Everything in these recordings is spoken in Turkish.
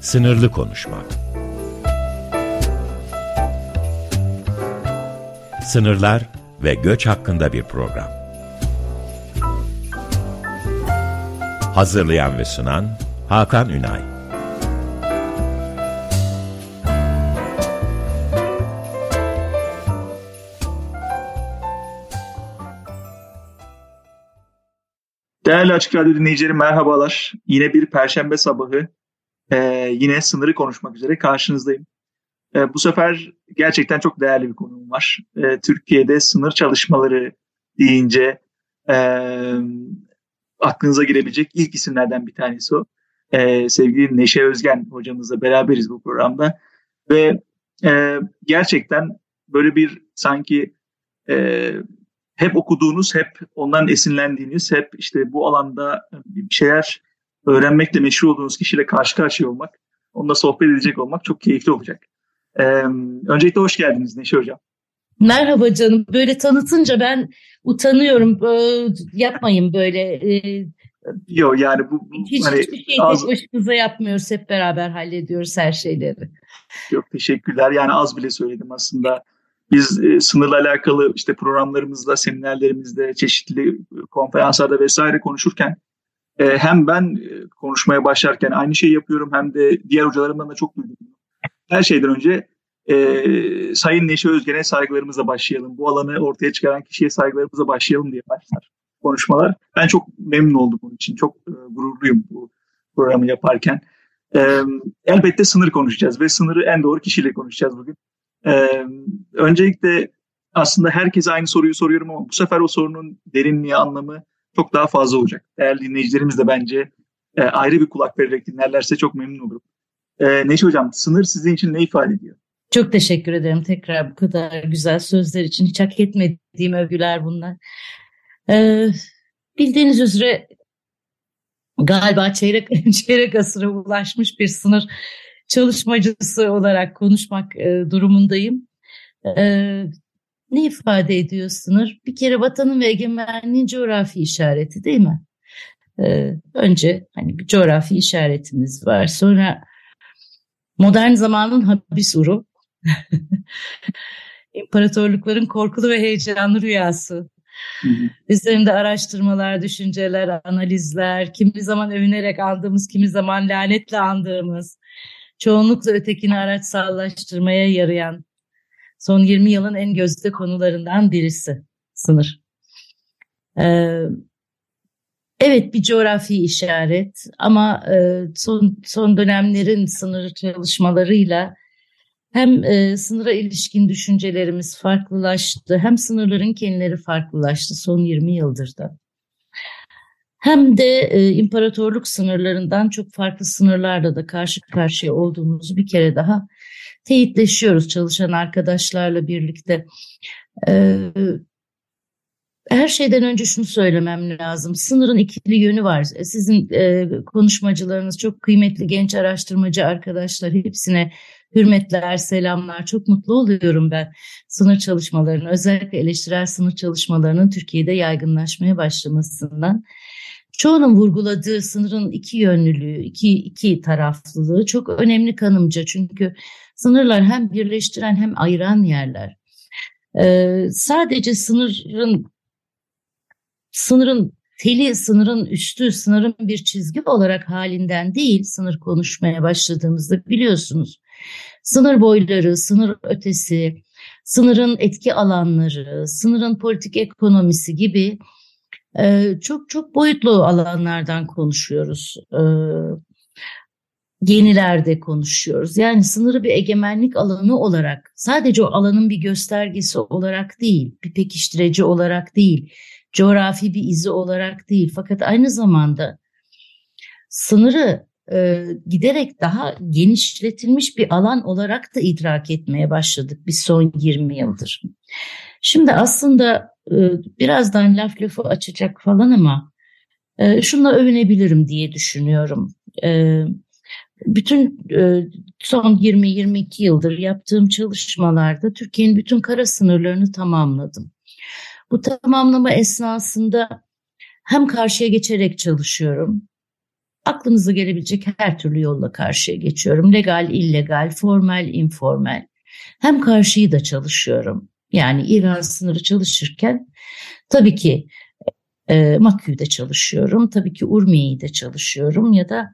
Sınırlı konuşmak. Sınırlar ve göç hakkında bir program. Hazırlayan ve sunan Hakan Ünay. Değerli Açık Radyo dinleyicileri merhabalar. Yine bir perşembe sabahı ee, yine sınırı konuşmak üzere karşınızdayım. Ee, bu sefer gerçekten çok değerli bir konuğum var. Ee, Türkiye'de sınır çalışmaları deyince e, aklınıza girebilecek ilk isimlerden bir tanesi o. Ee, sevgili Neşe Özgen hocamızla beraberiz bu programda. Ve e, gerçekten böyle bir sanki e, hep okuduğunuz, hep ondan esinlendiğiniz, hep işte bu alanda bir şeyler öğrenmekle meşhur olduğunuz kişiyle karşı karşıya olmak, onunla sohbet edecek olmak çok keyifli olacak. Ee, öncelikle hoş geldiniz Neşe Hocam. Merhaba canım. Böyle tanıtınca ben utanıyorum. Ee, yapmayın böyle. Ee, Yok yani bu, hiç, hani hiçbir şeyi az... başımıza yapmıyoruz. Hep beraber hallediyoruz her şeyleri. Yok teşekkürler. Yani az bile söyledim aslında. Biz e, sınırla alakalı işte programlarımızda, seminerlerimizde, çeşitli konferanslarda vesaire konuşurken e, hem ben e, konuşmaya başlarken aynı şeyi yapıyorum hem de diğer hocalarımdan da çok duydum. Her şeyden önce e, Sayın Neşe Özgen'e saygılarımızla başlayalım. Bu alanı ortaya çıkaran kişiye saygılarımızla başlayalım diye başlar konuşmalar. Ben çok memnun oldum bunun için. Çok e, gururluyum bu programı yaparken. E, elbette sınır konuşacağız ve sınırı en doğru kişiyle konuşacağız bugün. E, öncelikle aslında herkese aynı soruyu soruyorum ama bu sefer o sorunun derinliği, anlamı çok daha fazla olacak. Değerli dinleyicilerimiz de bence e, ayrı bir kulak vererek dinlerlerse çok memnun olurum. E, Neşe Hocam, sınır sizin için ne ifade ediyor? Çok teşekkür ederim tekrar bu kadar güzel sözler için. Hiç hak etmediğim övgüler bunlar. Ee, bildiğiniz üzere galiba çeyrek, çeyrek asıra ulaşmış bir sınır çalışmacısı olarak konuşmak e, durumundayım. E, ne ifade ediyor sınır? Bir kere vatanın ve egemenliğin coğrafi işareti değil mi? Ee, önce hani bir coğrafi işaretimiz var. Sonra modern zamanın habis uru. İmparatorlukların korkulu ve heyecanlı rüyası. Üzerinde araştırmalar, düşünceler, analizler, kimi zaman övünerek andığımız, kimi zaman lanetle andığımız, çoğunlukla ötekini araçsallaştırmaya yarayan son 20 yılın en gözde konularından birisi sınır. Ee, evet bir coğrafi işaret ama e, son, son dönemlerin sınır çalışmalarıyla hem e, sınıra ilişkin düşüncelerimiz farklılaştı hem sınırların kendileri farklılaştı son 20 yıldır da. Hem de e, imparatorluk sınırlarından çok farklı sınırlarla da karşı karşıya olduğumuzu bir kere daha teyitleşiyoruz çalışan arkadaşlarla birlikte. Ee, her şeyden önce şunu söylemem lazım. Sınırın ikili yönü var. Sizin e, konuşmacılarınız çok kıymetli genç araştırmacı arkadaşlar. Hepsine hürmetler, selamlar. Çok mutlu oluyorum ben sınır çalışmalarının, özellikle eleştirel sınır çalışmalarının Türkiye'de yaygınlaşmaya başlamasından. Çoğunun vurguladığı sınırın iki yönlülüğü, iki, iki taraflılığı çok önemli kanımca. Çünkü sınırlar hem birleştiren hem ayıran yerler. Ee, sadece sınırın sınırın teli, sınırın üstü, sınırın bir çizgi olarak halinden değil sınır konuşmaya başladığımızda biliyorsunuz. Sınır boyları, sınır ötesi, sınırın etki alanları, sınırın politik ekonomisi gibi ee, çok çok boyutlu alanlardan konuşuyoruz. Ee, yenilerde konuşuyoruz. Yani sınırı bir egemenlik alanı olarak, sadece o alanın bir göstergesi olarak değil, bir pekiştirici olarak değil, coğrafi bir izi olarak değil. Fakat aynı zamanda sınırı e, giderek daha genişletilmiş bir alan olarak da idrak etmeye başladık biz son 20 yıldır. Şimdi aslında e, birazdan laf lafı açacak falan ama e, şunla övünebilirim diye düşünüyorum. E, bütün son 20-22 yıldır yaptığım çalışmalarda Türkiye'nin bütün kara sınırlarını tamamladım. Bu tamamlama esnasında hem karşıya geçerek çalışıyorum aklınıza gelebilecek her türlü yolla karşıya geçiyorum. Legal, illegal, formal, informal. Hem karşıyı da çalışıyorum. Yani İran sınırı çalışırken tabii ki e, Makü'de çalışıyorum. Tabii ki Urmiye'yi de çalışıyorum ya da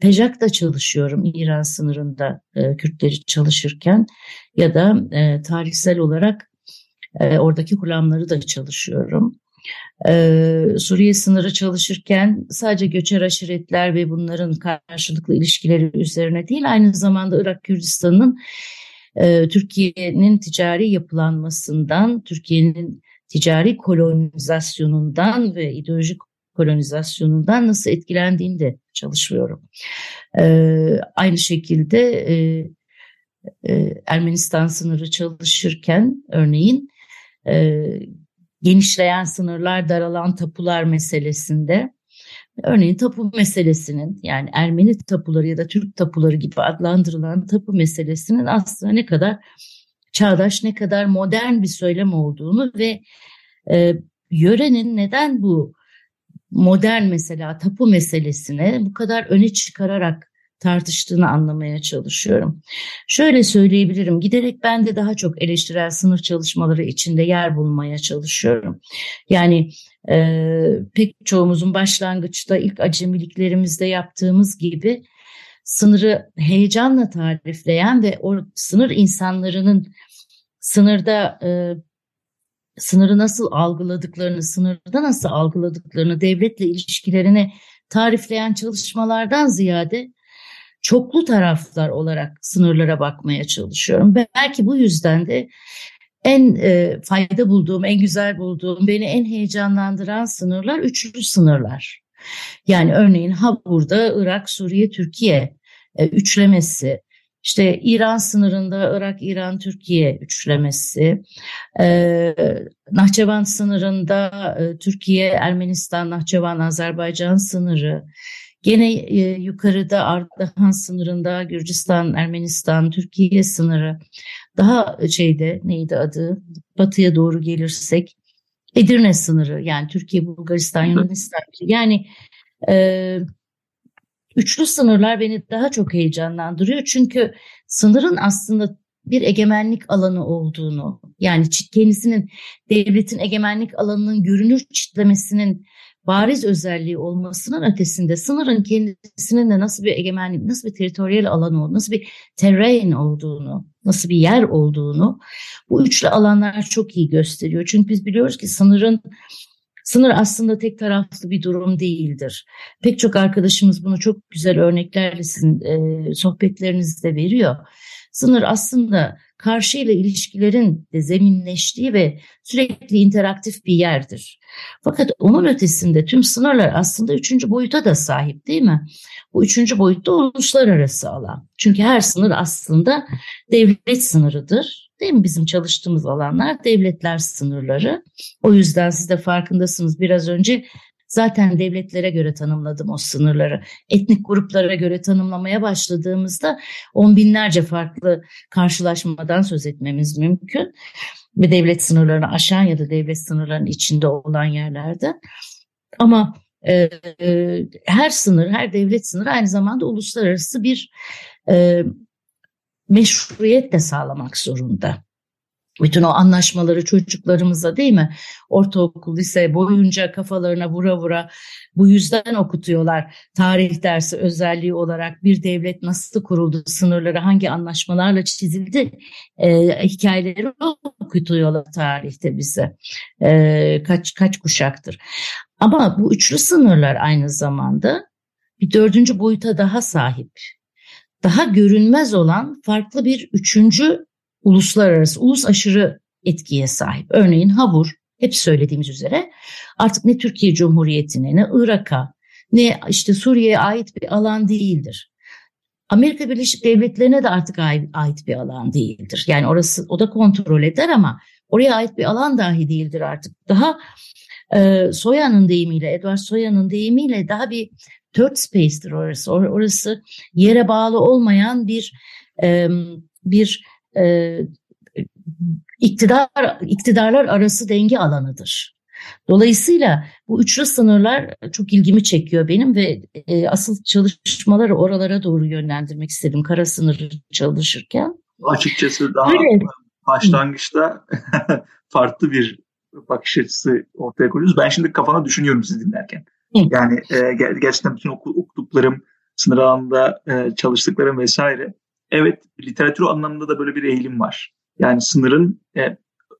Pejak'ta çalışıyorum İran sınırında e, Kürtleri çalışırken ya da e, tarihsel olarak e, oradaki kulamları da çalışıyorum. Ee, Suriye sınırı çalışırken sadece göçer aşiretler ve bunların karşılıklı ilişkileri üzerine değil aynı zamanda Irak Kürdistan'ın e, Türkiye'nin ticari yapılanmasından, Türkiye'nin ticari kolonizasyonundan ve ideolojik kolonizasyonundan nasıl etkilendiğini de çalışıyorum. Ee, aynı şekilde e, e, Ermenistan sınırı çalışırken örneğin e, genişleyen sınırlar, daralan tapular meselesinde örneğin tapu meselesinin yani Ermeni tapuları ya da Türk tapuları gibi adlandırılan tapu meselesinin aslında ne kadar çağdaş, ne kadar modern bir söylem olduğunu ve e, yörenin neden bu modern mesela tapu meselesine bu kadar öne çıkararak tartıştığını anlamaya çalışıyorum. Şöyle söyleyebilirim, giderek ben de daha çok eleştirel sınıf çalışmaları içinde yer bulmaya çalışıyorum. Yani e, pek çoğumuzun başlangıçta ilk acemiliklerimizde yaptığımız gibi sınırı heyecanla tarifleyen ve o sınır insanlarının sınırda e, sınırı nasıl algıladıklarını, sınırda nasıl algıladıklarını, devletle ilişkilerini tarifleyen çalışmalardan ziyade çoklu taraflar olarak sınırlara bakmaya çalışıyorum. Belki bu yüzden de en e, fayda bulduğum, en güzel bulduğum, beni en heyecanlandıran sınırlar üçlü sınırlar. Yani örneğin Habur'da Irak, Suriye, Türkiye e, üçlemesi, işte İran sınırında Irak, İran, Türkiye üçlemesi, e, Nahçıvan sınırında e, Türkiye, Ermenistan, Nahçıvan, Azerbaycan sınırı, Gene e, yukarıda Ardahan sınırında Gürcistan, Ermenistan, Türkiye sınırı. Daha şeyde neydi adı? Batıya doğru gelirsek Edirne sınırı yani Türkiye, Bulgaristan, Yunanistan. Yani e, üçlü sınırlar beni daha çok heyecanlandırıyor. Çünkü sınırın aslında bir egemenlik alanı olduğunu yani kendisinin devletin egemenlik alanının görünür çitlemesinin bariz özelliği olmasının ötesinde sınırın kendisinin de nasıl bir egemenlik, nasıl bir teritoryal alan olduğunu, nasıl bir terrain olduğunu, nasıl bir yer olduğunu bu üçlü alanlar çok iyi gösteriyor. Çünkü biz biliyoruz ki sınırın Sınır aslında tek taraflı bir durum değildir. Pek çok arkadaşımız bunu çok güzel örneklerle sizin e, sohbetlerinizde veriyor. Sınır aslında karşıyla ilişkilerin de zeminleştiği ve sürekli interaktif bir yerdir. Fakat onun ötesinde tüm sınırlar aslında üçüncü boyuta da sahip değil mi? Bu üçüncü boyutta uluslararası alan. Çünkü her sınır aslında devlet sınırıdır. Değil mi? Bizim çalıştığımız alanlar devletler sınırları. O yüzden siz de farkındasınız biraz önce Zaten devletlere göre tanımladım o sınırları. Etnik gruplara göre tanımlamaya başladığımızda on binlerce farklı karşılaşmadan söz etmemiz mümkün. Ve devlet sınırlarını aşan ya da devlet sınırlarının içinde olan yerlerde. Ama e, e, her sınır, her devlet sınırı aynı zamanda uluslararası bir e, meşruiyet de sağlamak zorunda bütün o anlaşmaları çocuklarımıza değil mi? Ortaokul, lise boyunca kafalarına vura vura bu yüzden okutuyorlar. Tarih dersi özelliği olarak bir devlet nasıl kuruldu, sınırları hangi anlaşmalarla çizildi e, hikayeleri okutuyorlar tarihte bize. E, kaç kaç kuşaktır. Ama bu üçlü sınırlar aynı zamanda bir dördüncü boyuta daha sahip. Daha görünmez olan farklı bir üçüncü uluslararası, ulus aşırı etkiye sahip. Örneğin Habur, hep söylediğimiz üzere artık ne Türkiye Cumhuriyeti'ne ne Irak'a ne işte Suriye'ye ait bir alan değildir. Amerika Birleşik Devletleri'ne de artık ait bir alan değildir. Yani orası o da kontrol eder ama oraya ait bir alan dahi değildir artık. Daha e, Soya'nın deyimiyle, Edward Soya'nın deyimiyle daha bir third space'tir orası. Or orası yere bağlı olmayan bir e, bir e, iktidar iktidarlar arası denge alanıdır. Dolayısıyla bu üçlü sınırlar çok ilgimi çekiyor benim ve e, asıl çalışmaları oralara doğru yönlendirmek istedim kara sınırı çalışırken. Açıkçası daha evet. başlangıçta farklı bir bakış açısı ortaya koyuyoruz. Ben şimdi kafana düşünüyorum sizi dinlerken. Yani e, gerçekten bütün okuduklarım, sınır alanında e, çalıştıklarım vesaire. Evet, literatür anlamında da böyle bir eğilim var. Yani sınırın e,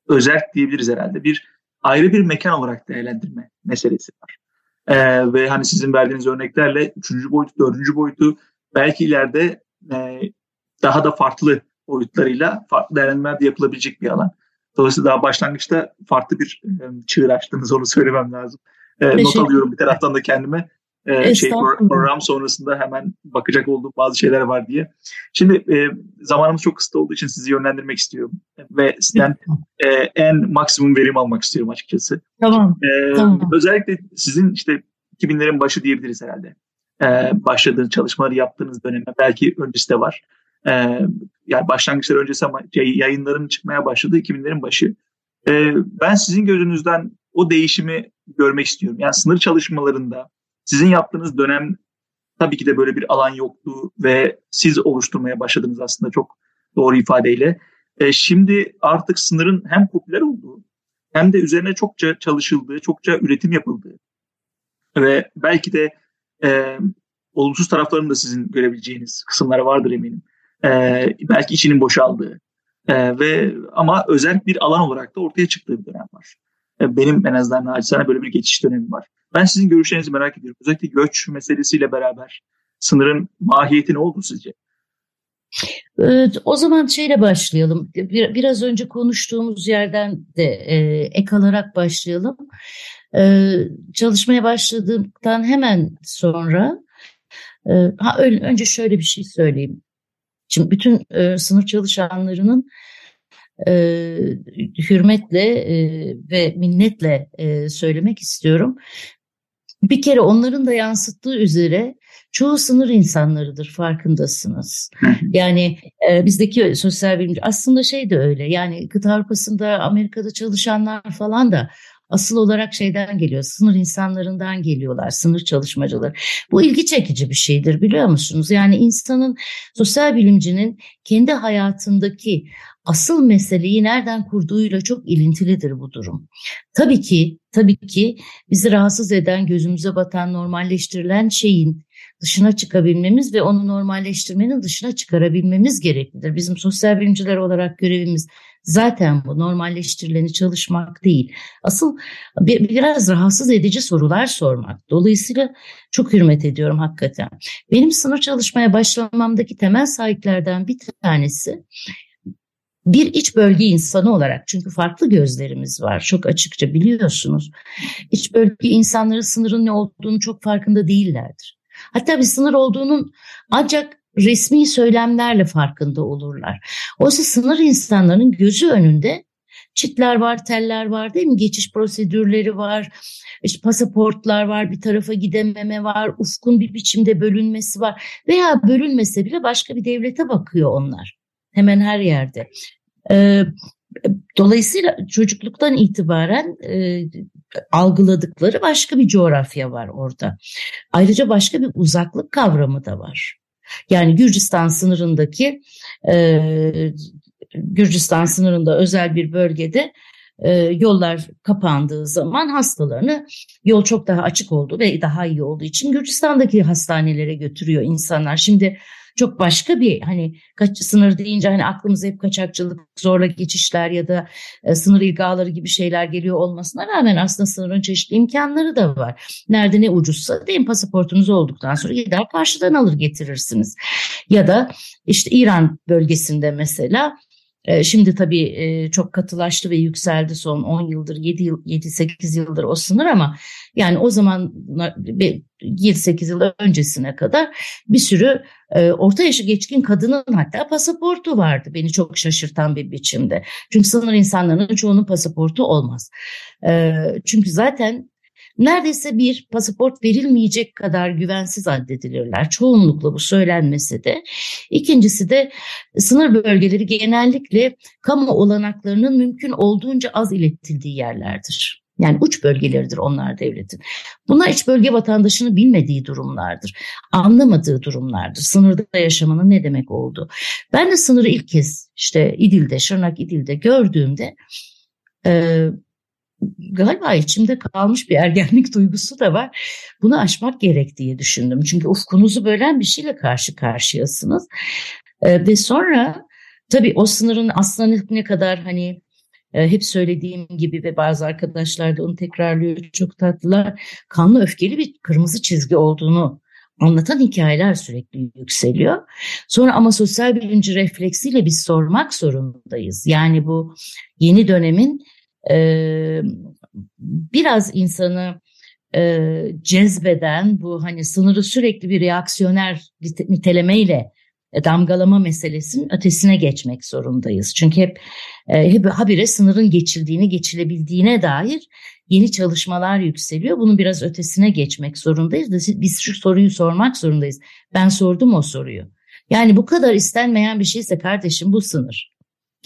özerk diyebiliriz herhalde. Bir ayrı bir mekan olarak değerlendirme meselesi var. E, ve hani sizin verdiğiniz örneklerle üçüncü boyutu, dördüncü boyutu belki ileride e, daha da farklı boyutlarıyla farklı değerlendirmeler de yapılabilecek bir alan. Dolayısıyla daha başlangıçta farklı bir e, çığır açtınız onu söylemem lazım. E, not alıyorum bir taraftan da kendime. E, şey program sonrasında hemen bakacak olduğum bazı şeyler var diye. Şimdi e, zamanımız çok kısa olduğu için sizi yönlendirmek istiyorum ve sizden e, en maksimum verim almak istiyorum açıkçası. Tamam. E, tamam. Özellikle sizin işte 2000'lerin başı diyebiliriz herhalde. E, başladığınız çalışmaları yaptığınız döneme belki öncesi de var. E, yani başlangıçlar öncesi ama yayınların çıkmaya başladığı 2000'lerin başı. E, ben sizin gözünüzden o değişimi görmek istiyorum. Yani sınır çalışmalarında sizin yaptığınız dönem tabii ki de böyle bir alan yoktu ve siz oluşturmaya başladınız aslında çok doğru ifadeyle. E, şimdi artık sınırın hem popüler olduğu hem de üzerine çokça çalışıldığı, çokça üretim yapıldığı ve belki de e, olumsuz taraflarını da sizin görebileceğiniz kısımları vardır eminim. E, belki içinin boşaldığı e, ve ama özel bir alan olarak da ortaya çıktığı bir dönem var. Benim en azından naçizane böyle bir geçiş dönemi var. Ben sizin görüşlerinizi merak ediyorum. Özellikle göç meselesiyle beraber sınırın mahiyeti ne oldu sizce? Evet, o zaman şeyle başlayalım. Bir, biraz önce konuştuğumuz yerden de e, ek alarak başlayalım. E, çalışmaya başladığımdan hemen sonra e, ha, önce şöyle bir şey söyleyeyim. Şimdi bütün sınır çalışanlarının e, hürmetle e, ve minnetle e, söylemek istiyorum. Bir kere onların da yansıttığı üzere çoğu sınır insanlarıdır farkındasınız. Yani e, bizdeki sosyal bilimci aslında şey de öyle yani kıta Avrupa'sında Amerika'da çalışanlar falan da asıl olarak şeyden geliyor, sınır insanlarından geliyorlar, sınır çalışmacıları. Bu ilgi çekici bir şeydir biliyor musunuz? Yani insanın, sosyal bilimcinin kendi hayatındaki asıl meseleyi nereden kurduğuyla çok ilintilidir bu durum. Tabii ki, tabii ki bizi rahatsız eden, gözümüze batan, normalleştirilen şeyin dışına çıkabilmemiz ve onu normalleştirmenin dışına çıkarabilmemiz gereklidir. Bizim sosyal bilimciler olarak görevimiz zaten bu normalleştirileni çalışmak değil. Asıl bir, biraz rahatsız edici sorular sormak. Dolayısıyla çok hürmet ediyorum hakikaten. Benim sınır çalışmaya başlamamdaki temel sahiplerden bir tanesi bir iç bölge insanı olarak çünkü farklı gözlerimiz var çok açıkça biliyorsunuz. İç bölge insanları sınırın ne olduğunu çok farkında değillerdir. Hatta bir sınır olduğunun ancak resmi söylemlerle farkında olurlar. Oysa sınır insanların gözü önünde çitler var, teller var değil mi? Geçiş prosedürleri var, işte pasaportlar var, bir tarafa gidememe var, ufkun bir biçimde bölünmesi var veya bölünmese bile başka bir devlete bakıyor onlar. Hemen her yerde. Ee, dolayısıyla çocukluktan itibaren e, algıladıkları başka bir coğrafya var orada. Ayrıca başka bir uzaklık kavramı da var. Yani Gürcistan sınırındaki e, Gürcistan sınırında özel bir bölgede e, yollar kapandığı zaman hastalarını yol çok daha açık oldu ve daha iyi olduğu için Gürcistan'daki hastanelere götürüyor insanlar. Şimdi çok başka bir hani kaç, sınır deyince hani aklımıza hep kaçakçılık, zorla geçişler ya da e, sınır ilgaları gibi şeyler geliyor olmasına rağmen aslında sınırın çeşitli imkanları da var. Nerede ne ucuzsa deyin pasaportunuz olduktan sonra gider karşıdan alır getirirsiniz. Ya da işte İran bölgesinde mesela Şimdi tabii e, çok katılaştı ve yükseldi son 10 yıldır, 7 yıl, 7-8 yıldır o sınır ama yani o zaman 7-8 yıl öncesine kadar bir sürü e, orta yaşı geçkin kadının hatta pasaportu vardı. Beni çok şaşırtan bir biçimde. Çünkü sınır insanlarının çoğunun pasaportu olmaz. Çünkü zaten neredeyse bir pasaport verilmeyecek kadar güvensiz addedilirler. Çoğunlukla bu söylenmesi de. İkincisi de sınır bölgeleri genellikle kamu olanaklarının mümkün olduğunca az iletildiği yerlerdir. Yani uç bölgeleridir onlar devletin. Bunlar iç bölge vatandaşını bilmediği durumlardır. Anlamadığı durumlardır. Sınırda yaşamanın ne demek olduğu. Ben de sınırı ilk kez işte İdil'de, Şırnak İdil'de gördüğümde galiba içimde kalmış bir ergenlik duygusu da var. Bunu aşmak gerek diye düşündüm. Çünkü ufkunuzu bölen bir şeyle karşı karşıyasınız. E, ve sonra tabii o sınırın aslında ne kadar hani e, hep söylediğim gibi ve bazı arkadaşlar da onu tekrarlıyor çok tatlılar. Kanlı öfkeli bir kırmızı çizgi olduğunu anlatan hikayeler sürekli yükseliyor. Sonra ama sosyal bilinci refleksiyle biz sormak zorundayız. Yani bu yeni dönemin e, biraz insanı e, cezbeden bu hani sınırı sürekli bir reaksiyoner nitelemeyle e, damgalama meselesinin ötesine geçmek zorundayız. Çünkü hep, e, hep habire sınırın geçildiğini, geçilebildiğine dair yeni çalışmalar yükseliyor. Bunun biraz ötesine geçmek zorundayız. Biz şu soruyu sormak zorundayız. Ben sordum o soruyu. Yani bu kadar istenmeyen bir şeyse kardeşim bu sınır.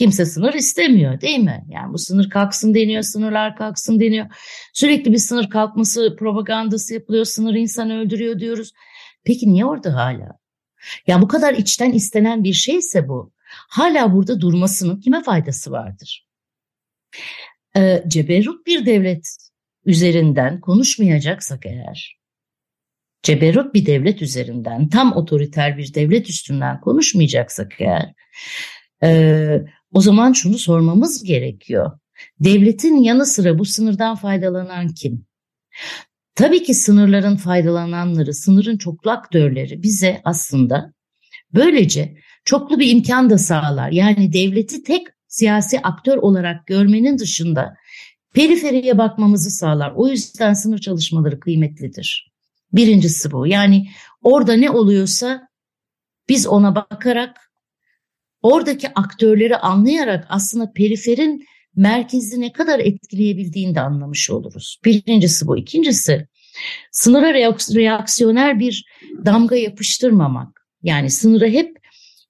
Kimse sınır istemiyor değil mi? Yani bu sınır kalksın deniyor, sınırlar kalksın deniyor. Sürekli bir sınır kalkması propagandası yapılıyor, sınır insan öldürüyor diyoruz. Peki niye orada hala? Yani bu kadar içten istenen bir şeyse bu. Hala burada durmasının kime faydası vardır? Ee, ceberut bir devlet üzerinden konuşmayacaksak eğer, ceberut bir devlet üzerinden, tam otoriter bir devlet üstünden konuşmayacaksak eğer, e, o zaman şunu sormamız gerekiyor. Devletin yanı sıra bu sınırdan faydalanan kim? Tabii ki sınırların faydalananları, sınırın çoklu aktörleri bize aslında böylece çoklu bir imkan da sağlar. Yani devleti tek siyasi aktör olarak görmenin dışında periferiye bakmamızı sağlar. O yüzden sınır çalışmaları kıymetlidir. Birincisi bu. Yani orada ne oluyorsa biz ona bakarak oradaki aktörleri anlayarak aslında periferin merkezi ne kadar etkileyebildiğini de anlamış oluruz. Birincisi bu. İkincisi sınıra reaksiyoner bir damga yapıştırmamak. Yani sınırı hep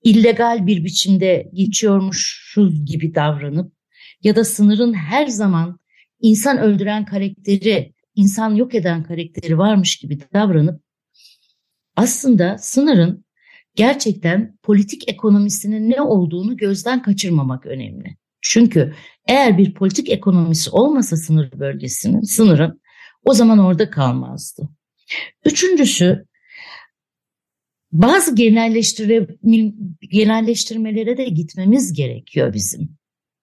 illegal bir biçimde geçiyormuşuz gibi davranıp ya da sınırın her zaman insan öldüren karakteri, insan yok eden karakteri varmış gibi davranıp aslında sınırın gerçekten politik ekonomisinin ne olduğunu gözden kaçırmamak önemli. Çünkü eğer bir politik ekonomisi olmasa sınır bölgesinin, sınırın o zaman orada kalmazdı. Üçüncüsü bazı genelleştire, genelleştirmelere de gitmemiz gerekiyor bizim.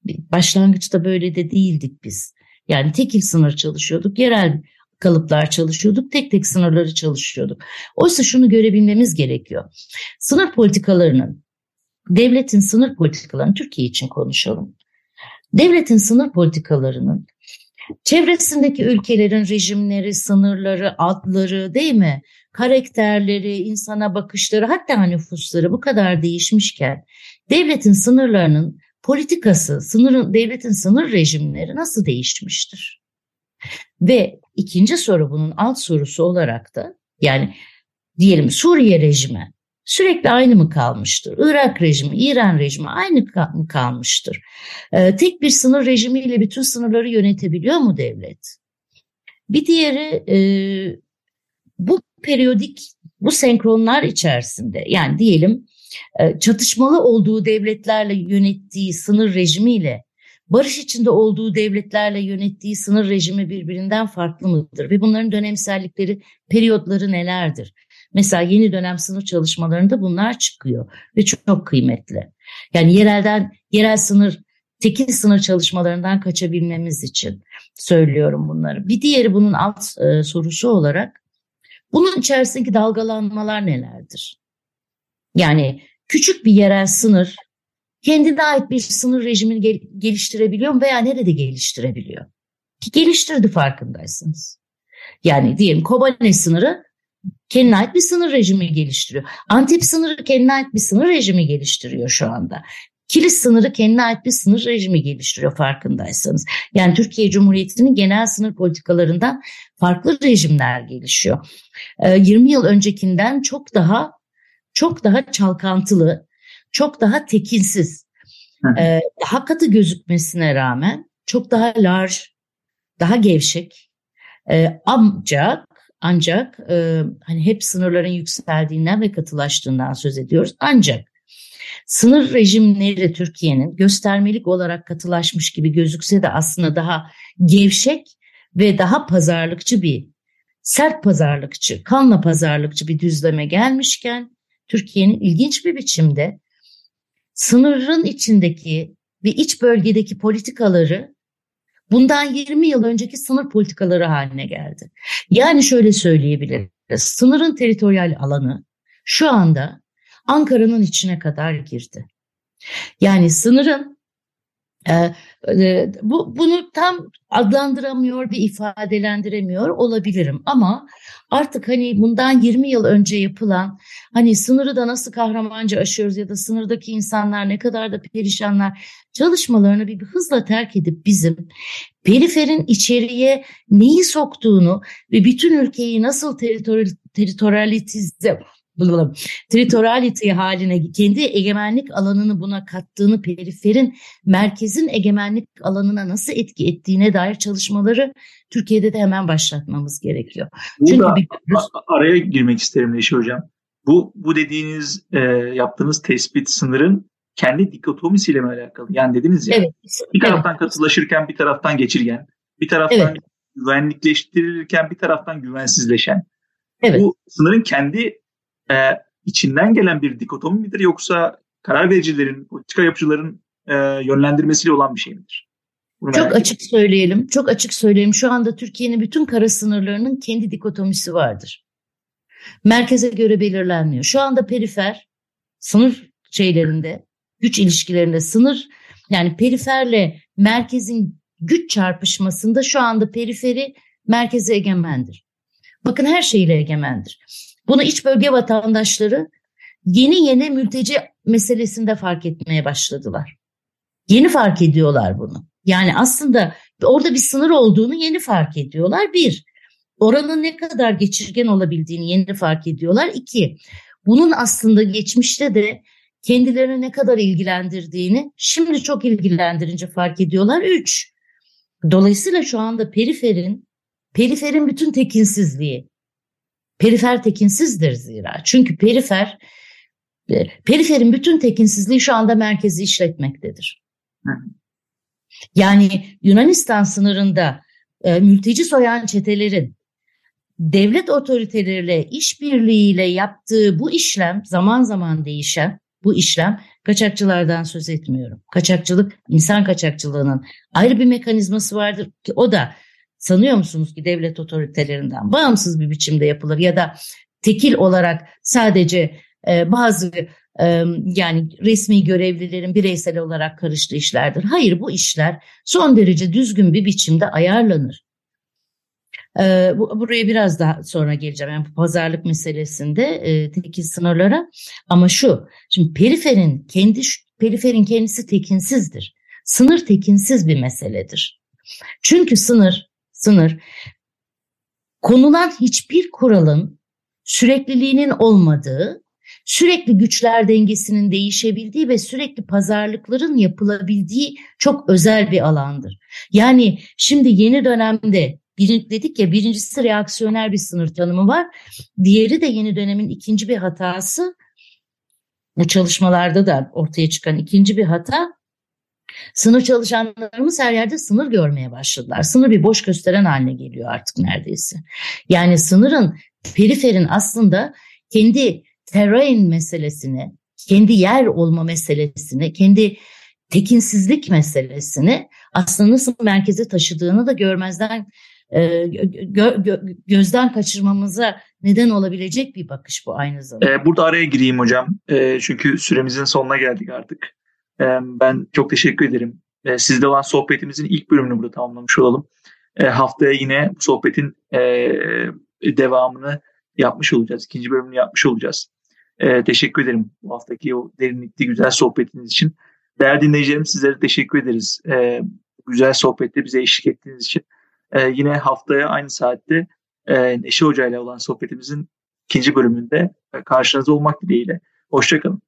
Başlangıçta böyle de değildik biz. Yani tekil sınır çalışıyorduk, yerel kalıplar çalışıyorduk, tek tek sınırları çalışıyorduk. Oysa şunu görebilmemiz gerekiyor. Sınır politikalarının, devletin sınır politikalarını Türkiye için konuşalım. Devletin sınır politikalarının çevresindeki ülkelerin rejimleri, sınırları, adları değil mi? Karakterleri, insana bakışları hatta nüfusları bu kadar değişmişken devletin sınırlarının politikası, sınırın, devletin sınır rejimleri nasıl değişmiştir? Ve ikinci soru bunun alt sorusu olarak da yani diyelim Suriye rejimi sürekli aynı mı kalmıştır? Irak rejimi, İran rejimi aynı mı kalmıştır? Ee, tek bir sınır rejimiyle bütün sınırları yönetebiliyor mu devlet? Bir diğeri e, bu periyodik, bu senkronlar içerisinde yani diyelim e, çatışmalı olduğu devletlerle yönettiği sınır rejimiyle barış içinde olduğu devletlerle yönettiği sınır rejimi birbirinden farklı mıdır? Ve bunların dönemsellikleri, periyotları nelerdir? Mesela yeni dönem sınır çalışmalarında bunlar çıkıyor ve çok, çok kıymetli. Yani yerelden, yerel sınır, tekil sınır çalışmalarından kaçabilmemiz için söylüyorum bunları. Bir diğeri bunun alt e, sorusu olarak bunun içerisindeki dalgalanmalar nelerdir? Yani küçük bir yerel sınır kendine ait bir sınır rejimini gel- geliştirebiliyor mu veya nerede geliştirebiliyor? Ki geliştirdi farkındaysınız. Yani diyelim Kobane sınırı kendine ait bir sınır rejimi geliştiriyor. Antep sınırı kendine ait bir sınır rejimi geliştiriyor şu anda. Kilis sınırı kendine ait bir sınır rejimi geliştiriyor farkındaysanız. Yani Türkiye Cumhuriyeti'nin genel sınır politikalarından farklı rejimler gelişiyor. 20 ee, yıl öncekinden çok daha çok daha çalkantılı, çok daha tekinsiz, e, daha katı gözükmesine rağmen çok daha large, daha gevşek. E, ancak ancak e, hani hep sınırların yükseldiğinden ve katılaştığından söz ediyoruz. Ancak sınır rejimleri Türkiye'nin göstermelik olarak katılaşmış gibi gözükse de aslında daha gevşek ve daha pazarlıkçı bir sert pazarlıkçı, kanla pazarlıkçı bir düzleme gelmişken Türkiye'nin ilginç bir biçimde sınırın içindeki ve iç bölgedeki politikaları bundan 20 yıl önceki sınır politikaları haline geldi. Yani şöyle söyleyebiliriz. Sınırın teritoryal alanı şu anda Ankara'nın içine kadar girdi. Yani sınırın e, e, bu bunu tam adlandıramıyor ve ifadelendiremiyor olabilirim. Ama artık hani bundan 20 yıl önce yapılan hani sınırı da nasıl kahramanca aşıyoruz ya da sınırdaki insanlar ne kadar da perişanlar çalışmalarını bir, bir hızla terk edip bizim periferin içeriye neyi soktuğunu ve bütün ülkeyi nasıl teritori, teritorialitize teritoriality haline kendi egemenlik alanını buna kattığını periferin merkezin egemenlik alanına nasıl etki ettiğine dair çalışmaları Türkiye'de de hemen başlatmamız gerekiyor. Burada Çünkü bir... araya girmek isterim Neşe Hocam. Bu, bu dediğiniz e, yaptığınız tespit sınırın kendi dikotomisiyle mi alakalı? Yani dediniz ya evet. bir taraftan evet. katılaşırken bir taraftan geçirgen, bir taraftan evet. güvenlikleştirilirken bir taraftan güvensizleşen. Evet. Bu sınırın kendi e, içinden gelen bir dikotomi midir yoksa karar vericilerin, politika yapıcıların e, yönlendirmesiyle olan bir şey midir? Bunu çok açık ediyorum. söyleyelim, çok açık söyleyeyim. Şu anda Türkiye'nin bütün kara sınırlarının kendi dikotomisi vardır. Merkeze göre belirlenmiyor. Şu anda perifer sınır şeylerinde, güç ilişkilerinde sınır yani periferle merkezin güç çarpışmasında şu anda periferi merkeze egemendir. Bakın her şeyle egemendir. Bunu iç bölge vatandaşları yeni yeni mülteci meselesinde fark etmeye başladılar. Yeni fark ediyorlar bunu. Yani aslında orada bir sınır olduğunu yeni fark ediyorlar. Bir, oranın ne kadar geçirgen olabildiğini yeni fark ediyorlar. İki, bunun aslında geçmişte de kendilerini ne kadar ilgilendirdiğini şimdi çok ilgilendirince fark ediyorlar. Üç, dolayısıyla şu anda periferin, periferin bütün tekinsizliği, Perifer tekinsizdir zira. Çünkü perifer e, periferin bütün tekinsizliği şu anda merkezi işletmektedir. Yani Yunanistan sınırında e, mülteci soyan çetelerin devlet otoriteleriyle işbirliğiyle yaptığı bu işlem zaman zaman değişen bu işlem kaçakçılardan söz etmiyorum. Kaçakçılık insan kaçakçılığının ayrı bir mekanizması vardır ki o da sanıyor musunuz ki devlet otoritelerinden bağımsız bir biçimde yapılır ya da tekil olarak sadece e, bazı e, yani resmi görevlilerin bireysel olarak karıştığı işlerdir. Hayır bu işler son derece düzgün bir biçimde ayarlanır. E, bu, buraya biraz daha sonra geleceğim. Yani pazarlık meselesinde e, tekil sınırlara. Ama şu, şimdi periferin kendi periferin kendisi tekinsizdir. Sınır tekinsiz bir meseledir. Çünkü sınır sınır konulan hiçbir kuralın sürekliliğinin olmadığı, sürekli güçler dengesinin değişebildiği ve sürekli pazarlıkların yapılabildiği çok özel bir alandır. Yani şimdi yeni dönemde bir, dedik ya birincisi reaksiyoner bir sınır tanımı var. Diğeri de yeni dönemin ikinci bir hatası. Bu çalışmalarda da ortaya çıkan ikinci bir hata Sınır çalışanlarımız her yerde sınır görmeye başladılar. Sınır bir boş gösteren haline geliyor artık neredeyse. Yani sınırın, periferin aslında kendi terrain meselesini, kendi yer olma meselesini, kendi tekinsizlik meselesini aslında nasıl merkeze taşıdığını da görmezden e, gö, gö, gözden kaçırmamıza neden olabilecek bir bakış bu aynı zamanda. Ee, burada araya gireyim hocam. Ee, çünkü süremizin sonuna geldik artık. Ben çok teşekkür ederim. Sizde olan sohbetimizin ilk bölümünü burada tamamlamış olalım. Haftaya yine sohbetin devamını yapmış olacağız. İkinci bölümünü yapmış olacağız. Teşekkür ederim bu haftaki o derinlikli güzel sohbetiniz için. Değerli dinleyicilerim sizlere teşekkür ederiz. Güzel sohbette bize eşlik ettiğiniz için. Yine haftaya aynı saatte Neşe Hoca ile olan sohbetimizin ikinci bölümünde karşınızda olmak dileğiyle. Hoşçakalın.